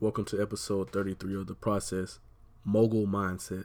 Welcome to episode 33 of The Process Mogul Mindset.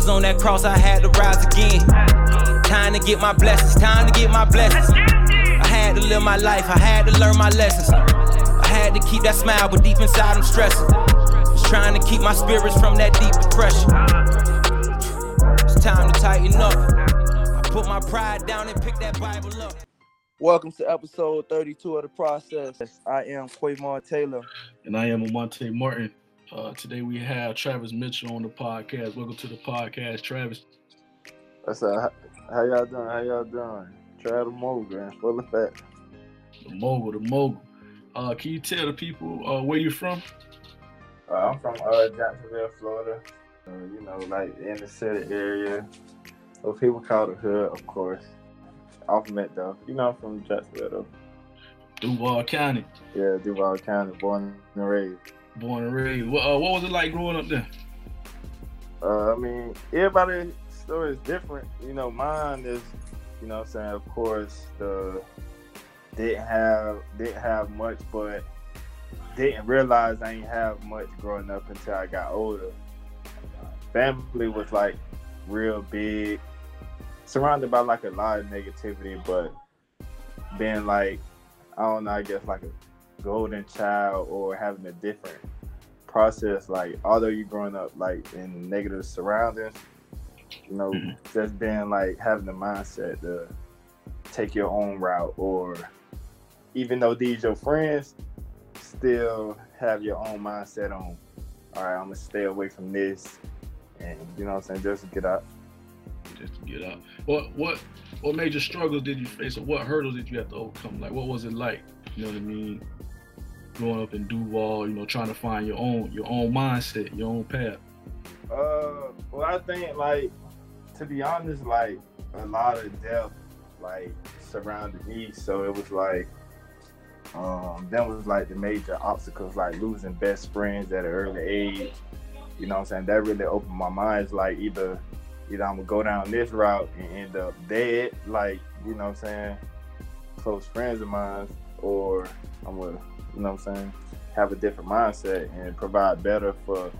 Jesus on that cross, I had to rise again. Time to get my blessings, time to get my blessings. I had to live my life, I had to learn my lessons. I had to keep that smile, but deep inside I'm stressing. Just trying to keep my spirits from that deep depression. It's time to tighten up. I put my pride down and pick that Bible up. Welcome to episode 32 of the process. I am Quavon Taylor. And I am Amonte Martin. Uh, today we have Travis Mitchell on the podcast. Welcome to the podcast, Travis. What's up? How y'all doing? How y'all doing? Trav the mogul and full effect. The mogul, the mogul. Uh, can you tell the people uh, where you're from? Uh, I'm from uh, Jacksonville, Florida. Uh, you know, like in the city area. What people call the hood, of course. Off Met though. You know, I'm from Jacksonville though. Duval County, Yeah, Duval County, born and raised. Born and raised. What, uh, what was it like growing up there? Uh, I mean, everybody's story is different. You know, mine is, you know I'm saying, of course, the didn't have didn't have much, but didn't realize I didn't have much growing up until I got older. Family was like real big, surrounded by like a lot of negativity, but being like, I don't know, I guess like a golden child or having a different process like although you're growing up like in negative surroundings you know Mhm. just being like having the mindset to take your own route or even though these your friends still have your own mindset on all right i'm gonna stay away from this and you know what i'm saying just get out Just to get out. What what what major struggles did you face, or what hurdles did you have to overcome? Like, what was it like? You know what I mean? Growing up in Duval, you know, trying to find your own your own mindset, your own path. Uh, well, I think like to be honest, like a lot of death like surrounded me, so it was like um that was like the major obstacles, like losing best friends at an early age. You know what I'm saying? That really opened my mind. It's like either either I'm gonna go down this route and end up dead, like you know what I'm saying, close friends of mine, or I'm gonna you know what I'm saying, have a different mindset and provide better for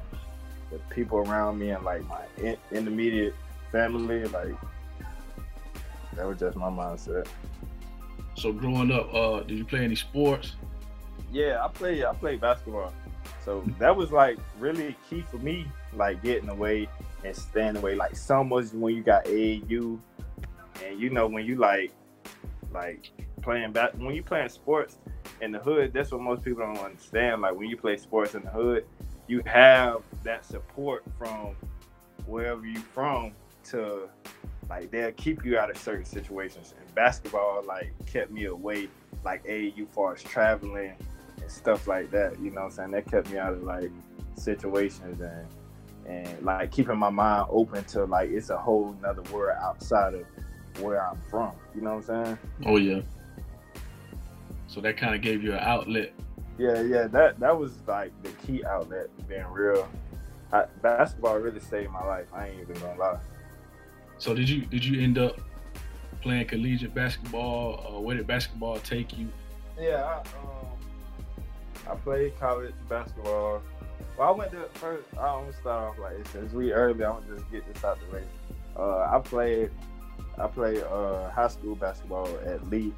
the people around me and like my in- intermediate family, like that was just my mindset. So growing up, uh, did you play any sports? Yeah, I play I play basketball. So that was like really key for me, like getting away and staying away. Like summers when you got AAU and you know when you like like playing back when you playing sports in the hood, that's what most people don't understand. Like when you play sports in the hood, you have that support from wherever you from to like they'll keep you out of certain situations. And basketball like kept me away, like AAU far as traveling and stuff like that. You know what I'm saying? That kept me out of like situations and and like keeping my mind open to like it's a whole nother world outside of where I'm from. You know what I'm saying? Oh yeah. So that kind of gave you an outlet. Yeah, yeah, that that was like the key outlet, being real. I, basketball really saved my life. I ain't even gonna lie. So did you did you end up playing collegiate basketball? Uh, where did basketball take you? Yeah, I, um, I played college basketball. Well, I went to first. I don't start off like this. Since we early, I'm gonna just get this out the way. Uh, I played I played uh, high school basketball at Lee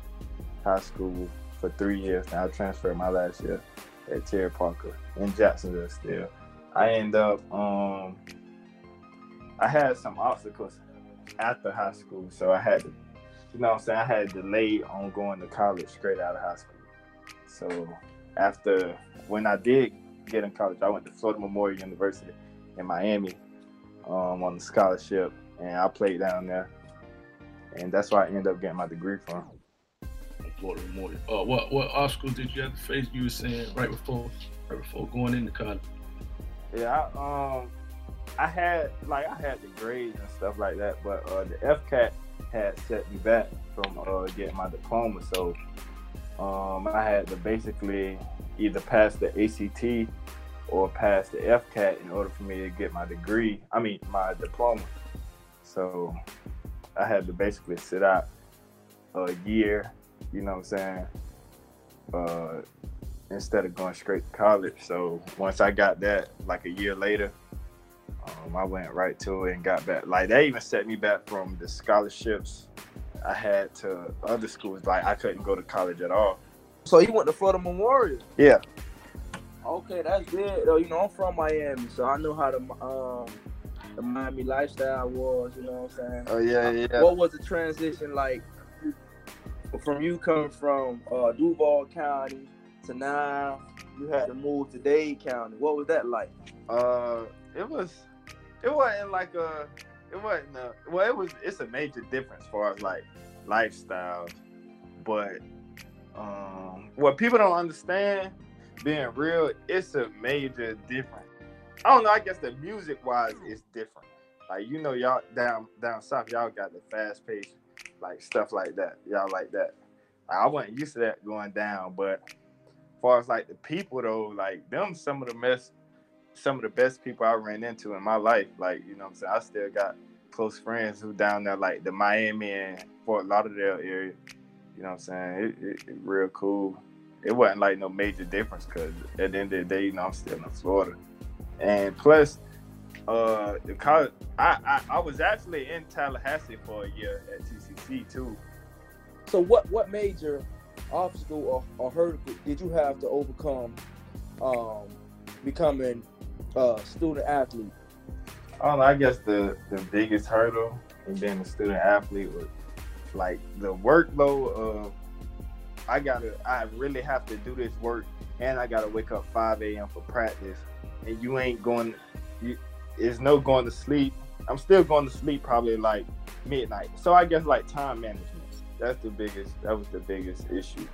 High School for three years. And I transferred my last year at Terry Parker in Jacksonville still. I end up um I had some obstacles after high school, so I had to you know what I'm saying, I had delayed on going to college straight out of high school. So after when I did get in college, I went to Florida Memorial University in Miami um, on a scholarship, and I played down there, and that's why I ended up getting my degree from. Memorial. Uh, what what obstacles did you have to face? You were saying right before right before going into college. Yeah, I, um, I had like I had the grades and stuff like that, but uh, the FCAT had set me back from uh, getting my diploma. So um, I had to basically either pass the ACT or pass the FCAT in order for me to get my degree. I mean, my diploma. So I had to basically sit out a year. You know what I'm saying? Uh, instead of going straight to college. So once I got that, like a year later, um, I went right to it and got back. Like they even set me back from the scholarships I had to other schools. Like I couldn't go to college at all. So you went to Florida Memorial? Yeah. Okay, that's good. Though you know I'm from Miami, so I know how the um the Miami lifestyle was. You know what I'm saying? Oh yeah, yeah. What was the transition like from you coming from uh, Duval County to now you had to move to Dade County? What was that like? Uh, it was it wasn't like a it wasn't a, well it was it's a major difference for us like lifestyles but um what people don't understand being real it's a major difference i don't know i guess the music wise it's different like you know y'all down down south y'all got the fast pace like stuff like that y'all like that i wasn't used to that going down but as far as like the people though like them some of the best some of the best people I ran into in my life. Like, you know what I'm saying? I still got close friends who down there, like the Miami and Fort Lauderdale area. You know what I'm saying? It, it, it real cool. It wasn't like no major difference because at the end of the day, you know, I'm still in Florida. And plus, uh, the I, I, I was actually in Tallahassee for a year at TCC too. So what what major obstacle or, or hurdle did you have to overcome um, becoming a student athlete? I. I guess the the biggest hurdle in being a student athlete was like the workload of I gotta I really have to do this work and I gotta wake up 5 a.m. for practice and you ain't going you it's no going to sleep. I'm still going to sleep probably like midnight. So I guess like time management. That's the biggest that was the biggest issue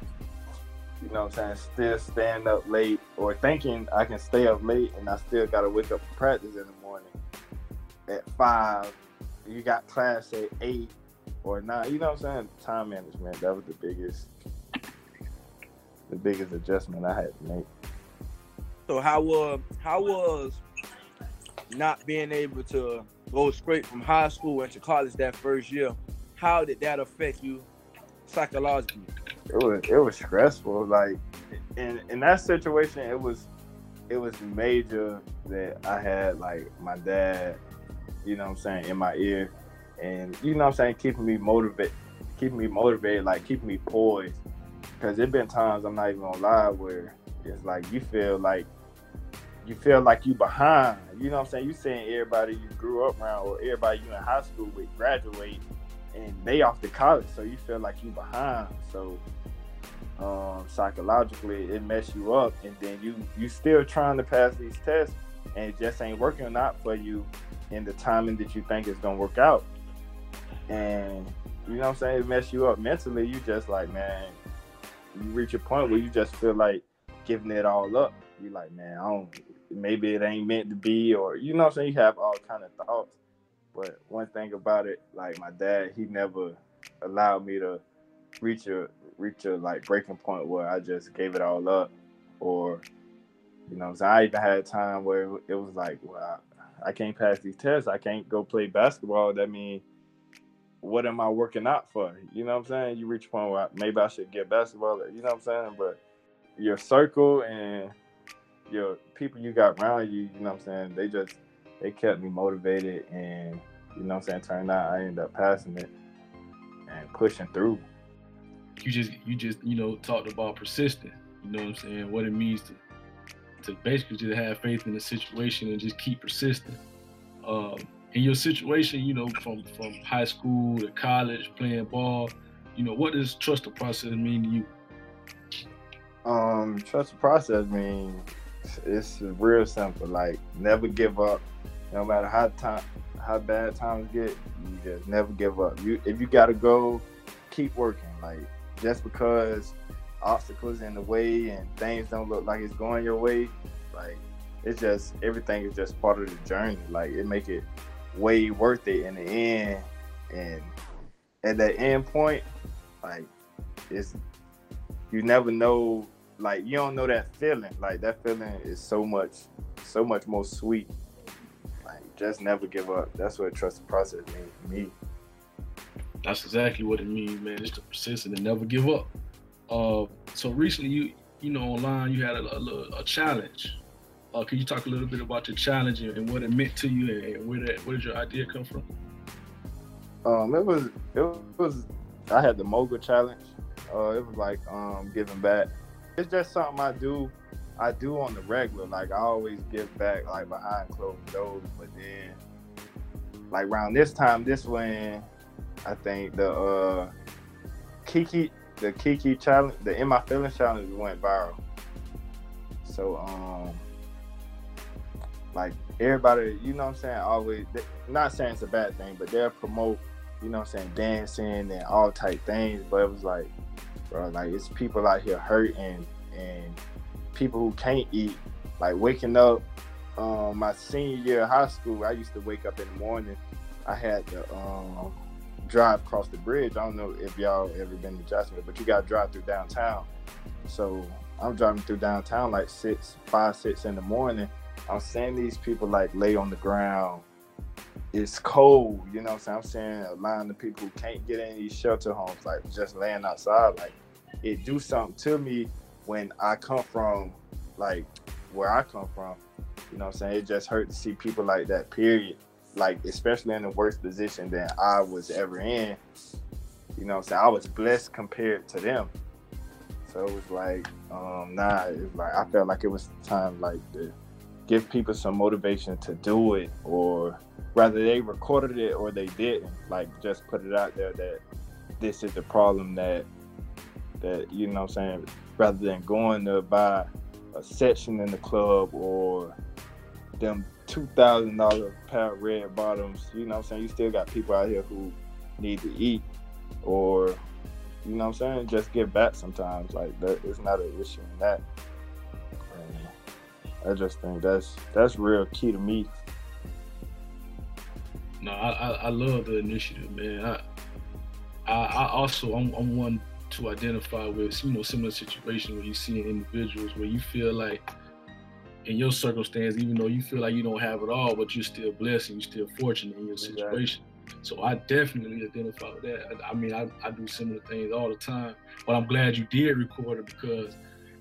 you know what I'm saying, still staying up late or thinking I can stay up late and I still gotta wake up for practice in the morning at five. You got class at eight or nine. You know what I'm saying? Time management. That was the biggest the biggest adjustment I had to make. So how was how was not being able to go straight from high school into college that first year? How did that affect you psychologically? it was it was stressful. Like in in that situation, it was it was major that I had like my dad, you know what I'm saying, in my ear, and you know what I'm saying, keeping me motivated, keeping me motivated, like keeping me poised. Cause there been times I'm not even gonna lie where it's like you feel like you feel like you behind. You know what I'm saying? You saying everybody you grew up around or everybody you in high school with graduate and they off to college, so you feel like you behind. So um, psychologically it mess you up and then you you still trying to pass these tests and it just ain't working or not for you in the timing that you think it's gonna work out and you know what i'm saying it mess you up mentally you just like man you reach a point where you just feel like giving it all up you like man i don't maybe it ain't meant to be or you know what i'm saying you have all kind of thoughts but one thing about it like my dad he never allowed me to reach a reach a like breaking point where I just gave it all up, or you know, so I even had a time where it was like, well, I, I can't pass these tests, I can't go play basketball. That means what am I working out for? You know what I'm saying? You reach a point where maybe I should get basketball. You know what I'm saying? But your circle and your people you got around you, you know what I'm saying? They just they kept me motivated and you know what I'm saying, turned out I ended up passing it and pushing through. You just you just you know talked about persistent. You know what I'm saying? What it means to to basically just have faith in the situation and just keep persisting. Um, in your situation, you know, from from high school to college, playing ball, you know, what does trust the process mean to you? Um, trust the process means it's real simple. Like never give up, no matter how time how bad times get. You just never give up. You if you gotta go, keep working. Like just because obstacles in the way and things don't look like it's going your way, like it's just everything is just part of the journey. Like it make it way worth it in the end. And at that end point, like it's you never know like you don't know that feeling. Like that feeling is so much so much more sweet. Like just never give up. That's what trust the process means to me. That's exactly what it means, man. It's to persist and never give up. Uh, so recently, you you know, online you had a, a, a challenge. Uh, can you talk a little bit about your challenge and what it meant to you, and where that where did your idea come from? Um, it was it was I had the mogul challenge. Uh, it was like um giving back. It's just something I do. I do on the regular. Like I always give back, like behind closed doors. But then, like around this time, this when I think the uh Kiki the Kiki challenge, the In My Feelings challenge went viral. So um like everybody, you know what I'm saying, always not saying it's a bad thing, but they'll promote, you know what I'm saying, dancing and all type things. But it was like, bro, like it's people out here hurting and people who can't eat, like waking up um my senior year of high school, I used to wake up in the morning. I had to um drive across the bridge. I don't know if y'all ever been to Jacksonville, but you got to drive through downtown. So I'm driving through downtown like six, five, six in the morning. I'm seeing these people like lay on the ground. It's cold, you know what I'm saying? I'm saying a line of people who can't get these shelter homes, like just laying outside. Like it do something to me when I come from like where I come from. You know what I'm saying? It just hurt to see people like that, period like especially in the worst position that I was ever in. You know, so I was blessed compared to them. So it was like, um, nah, it was like I felt like it was time like to give people some motivation to do it, or rather they recorded it or they didn't. Like just put it out there that this is the problem that that you know I'm saying, rather than going to buy a section in the club or them two thousand dollar pair of red bottoms. You know what I'm saying? You still got people out here who need to eat or you know what I'm saying, just give back sometimes. Like that it's not an issue in that. I just think that's that's real key to me. No, I, I, I love the initiative, man. I I, I also I'm, I'm one to identify with you know similar situations where you see individuals where you feel like in your circumstance, even though you feel like you don't have it all, but you're still blessed and you're still fortunate in your situation. Exactly. So I definitely identify with that. I, I mean, I, I, do similar things all the time, but I'm glad you did record it because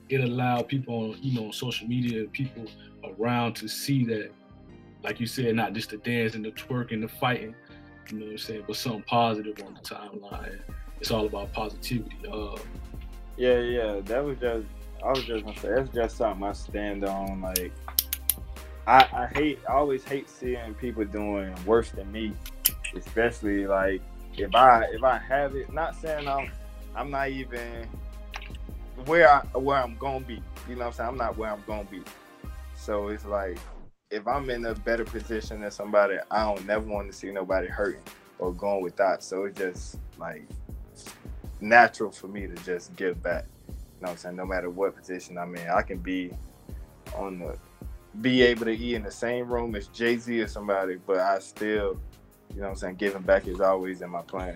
it allowed people on, you know, social media people around to see that, like you said, not just the dance and the twerk and the fighting, you know what I'm saying, but something positive on the timeline. It's all about positivity. Uh, yeah, yeah, that was just I was just gonna say that's just something I stand on. Like I, I hate I always hate seeing people doing worse than me. Especially like if I if I have it, not saying I'm I'm not even where I where I'm gonna be. You know what I'm saying? I'm not where I'm gonna be. So it's like if I'm in a better position than somebody, I don't never want to see nobody hurting or going without. So it's just like natural for me to just give back You know what I'm saying? No matter what position I'm in, I can be on the be able to eat in the same room as Jay Z or somebody, but I still, you know what I'm saying, giving back is always in my plan.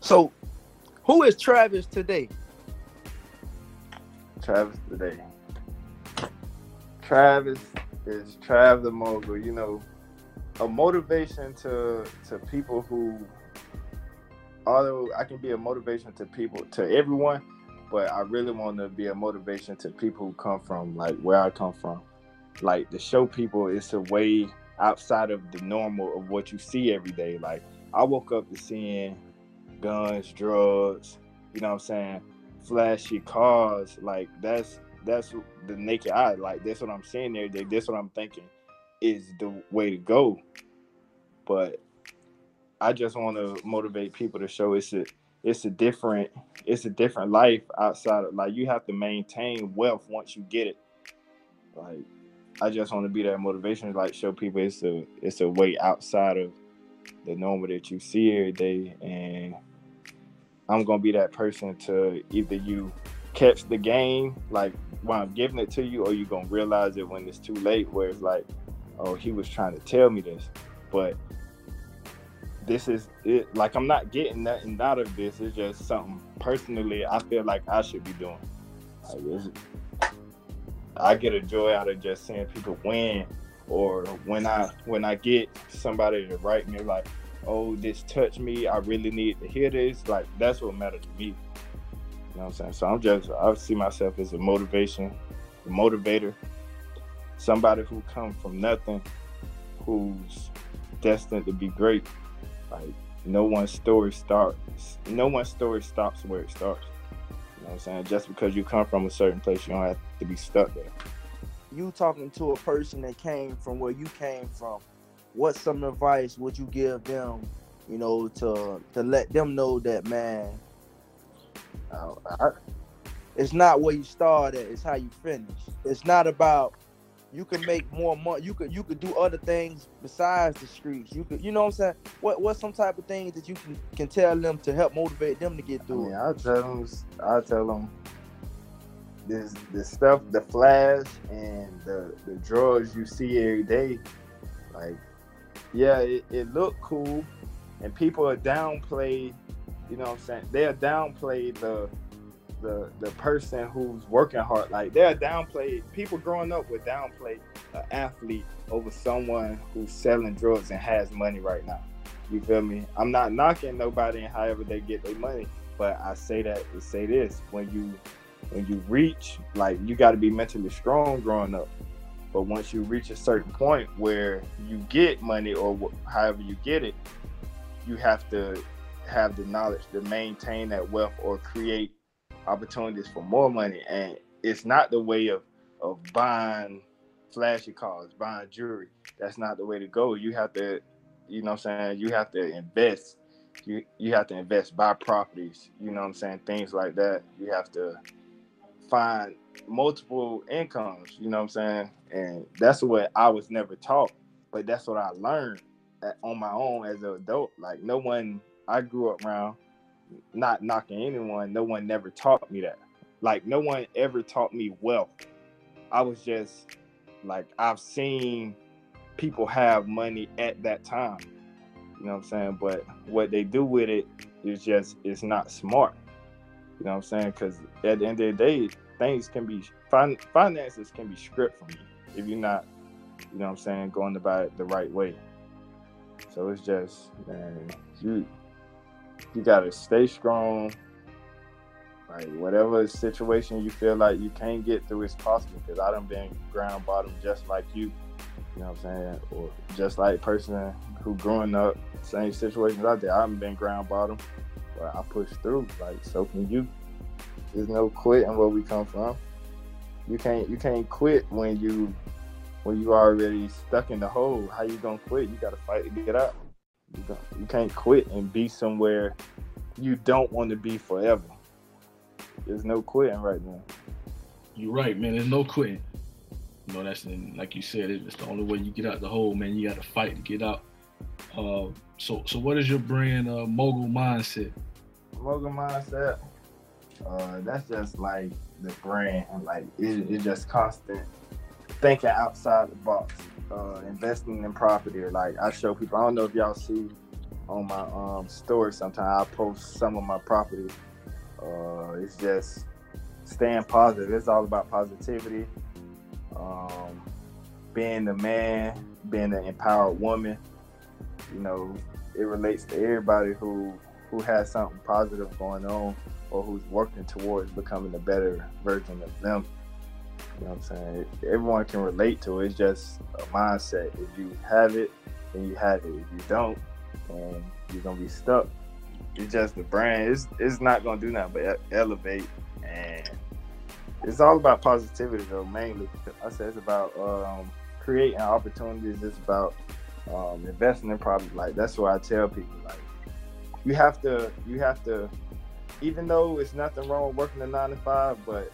So who is Travis today? Travis today. Travis is Trav the mogul, you know, a motivation to to people who although I can be a motivation to people to everyone, but I really want to be a motivation to people who come from like where I come from. Like to show people it's a way outside of the normal of what you see every day. Like I woke up to seeing guns, drugs, you know what I'm saying, flashy cars. Like that's that's the naked eye. Like that's what I'm seeing there. That's what I'm thinking is the way to go. But I just want to motivate people to show it's a it's a different it's a different life outside of like you have to maintain wealth once you get it. Like I just want to be that motivation, like show people it's a it's a way outside of the normal that you see every day, and I'm gonna be that person to either you catch the game like while I'm giving it to you, or you're gonna realize it when it's too late, where it's like, oh, he was trying to tell me this, but this is it. Like I'm not getting nothing out of this. It's just something personally I feel like I should be doing. Like I get a joy out of just seeing people win, or when I when I get somebody to write me like, "Oh, this touched me. I really need to hear this." Like that's what matters to me. You know what I'm saying? So I'm just I see myself as a motivation, a motivator, somebody who come from nothing, who's destined to be great. Like no one's story starts, no one's story stops where it starts You know what I'm saying? Just because you come from a certain place, you don't have to be stuck there. You talking to a person that came from where you came from, what some advice would you give them, you know, to to let them know that man, uh, I, it's not where you start at, it's how you finish. It's not about you can make more money. You could you could do other things besides the streets. You could you know what I'm saying? What what's some type of things that you can, can tell them to help motivate them to get through I mean, I'll tell them I'll tell them this the stuff, the flash and the the drugs you see every day, like yeah, it, it look cool and people are downplayed. you know what I'm saying? They'll downplay the the the person who's working hard. Like they're downplayed. People growing up would downplay an athlete over someone who's selling drugs and has money right now. You feel me? I'm not knocking nobody and however they get their money, but I say that to say this: when you when you reach, like you got to be mentally strong growing up. But once you reach a certain point where you get money or wh- however you get it, you have to have the knowledge to maintain that wealth or create opportunities for more money. And it's not the way of of buying flashy cars, buying jewelry. That's not the way to go. You have to, you know what I'm saying? You have to invest. You you have to invest, buy properties, you know what I'm saying? Things like that. You have to find multiple incomes, you know what I'm saying? And that's what I was never taught, but that's what I learned on my own as an adult. Like no one I grew up around not knocking anyone, no one never taught me that. Like no one ever taught me wealth. I was just like I've seen people have money at that time. You know what I'm saying? But what they do with it is just it's not smart. You know what I'm saying? Because at the end of the day, things can be fin- finances can be stripped from you if you're not, you know what I'm saying, going about it the right way. So it's just man, you you gotta stay strong. Like whatever situation you feel like you can't get through, it's possible. Because I done been ground bottom just like you. You know what I'm saying? Or just like person who growing up, same situations out there. I haven't been ground bottom, but I push through. Like so can you. There's no quitting where we come from. You can't you can't quit when you when you already stuck in the hole. How you gonna quit? You gotta fight to get out. You, you can't quit and be somewhere you don't want to be forever. There's no quitting right now. You're right, man. There's no quitting. You know, that's like you said, it's the only way you get out the hole, man. You got to fight to get out. Uh, so, so what is your brand, uh, mogul mindset? Mogul mindset. Uh, that's just like the brand, like it, it's just constant thinking outside the box uh, investing in property like I show people. I don't know if y'all see on my um, story. Sometimes I post some of my property. Uh, it's just staying positive. It's all about positivity. Um, being the man, being the empowered woman. You know, it relates to everybody who who has something positive going on or who's working towards becoming a better version of them. You know what I'm saying? Everyone can relate to it. It's just a mindset. If you have it, then you have it. If you don't, then you're gonna be stuck. It's just the brand. It's it's not gonna do nothing but elevate, and it's all about positivity though. Mainly, I said it's about um, creating opportunities. It's about um, investing in property. Like that's what I tell people. Like you have to, you have to, even though it's nothing wrong with working a nine to five, but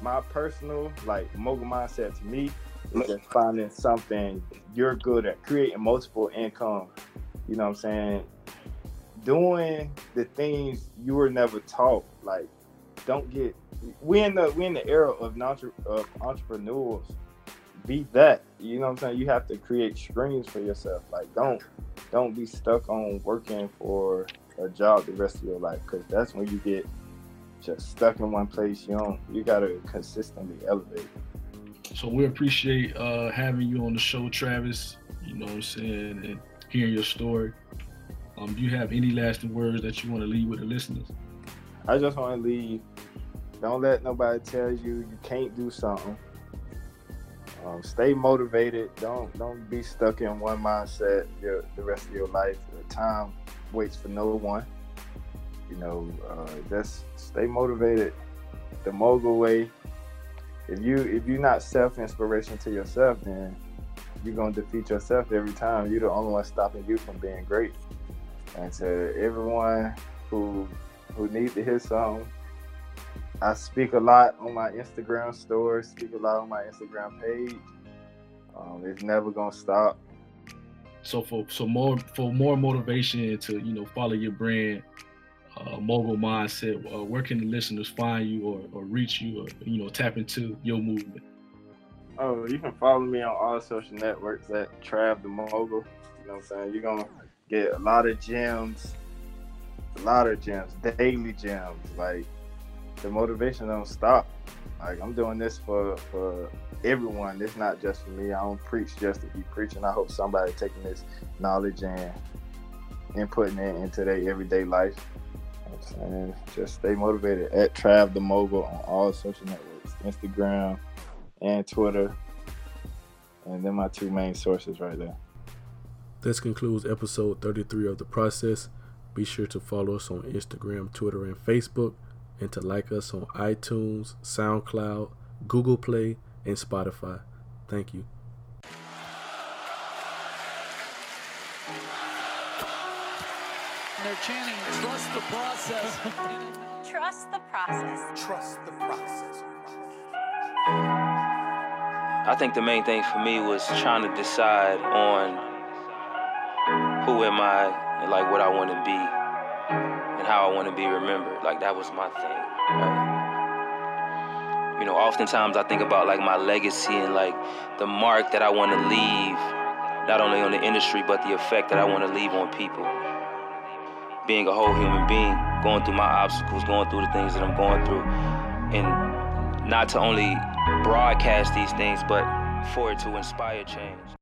my personal like mogul mindset to me is just finding something you're good at, creating multiple income. You know what I'm saying? Doing the things you were never taught. Like, don't get. We in the we in the era of of entrepreneurs. Be that. You know what I'm saying? You have to create screens for yourself. Like, don't don't be stuck on working for a job the rest of your life because that's when you get just stuck in one place. You don't. You gotta consistently elevate. So we appreciate uh, having you on the show, Travis. You know what I'm saying, and hearing your story. Um, do you have any lasting words that you want to leave with the listeners? I just want to leave. Don't let nobody tell you you can't do something. Um, stay motivated. Don't don't be stuck in one mindset your, the rest of your life. Time waits for no one. You know, uh, just stay motivated. The mogul way. If you if you're not self inspiration to yourself, then you're gonna defeat yourself every time. You're the only one stopping you from being great. And to everyone who who needs to hear something, I speak a lot on my Instagram store, Speak a lot on my Instagram page. Um, it's never gonna stop. So for so more for more motivation to you know follow your brand, uh, mogul mindset, uh, where can the listeners find you or, or reach you or you know tap into your movement? Oh, you can follow me on all social networks at Trav the Mogul. You know what I'm saying? You're gonna get a lot of gems, a lot of gems, daily gems. Like the motivation don't stop. Like I'm doing this for for everyone. It's not just for me. I don't preach just to be preaching. I hope somebody taking this knowledge and and putting it into their everyday life. And just stay motivated at Trav the Mogul on all social networks, Instagram and Twitter. And then my two main sources right there. This concludes episode 33 of The Process. Be sure to follow us on Instagram, Twitter, and Facebook, and to like us on iTunes, SoundCloud, Google Play, and Spotify. Thank you. They're chanting, trust the process. Trust the process. Trust the process. I think the main thing for me was trying to decide on who am I and like what I want to be and how I want to be remembered. Like that was my thing. Right? You know, oftentimes I think about like my legacy and like the mark that I want to leave, not only on the industry but the effect that I want to leave on people being a whole human being, going through my obstacles, going through the things that I'm going through, and not to only broadcast these things, but for it to inspire change.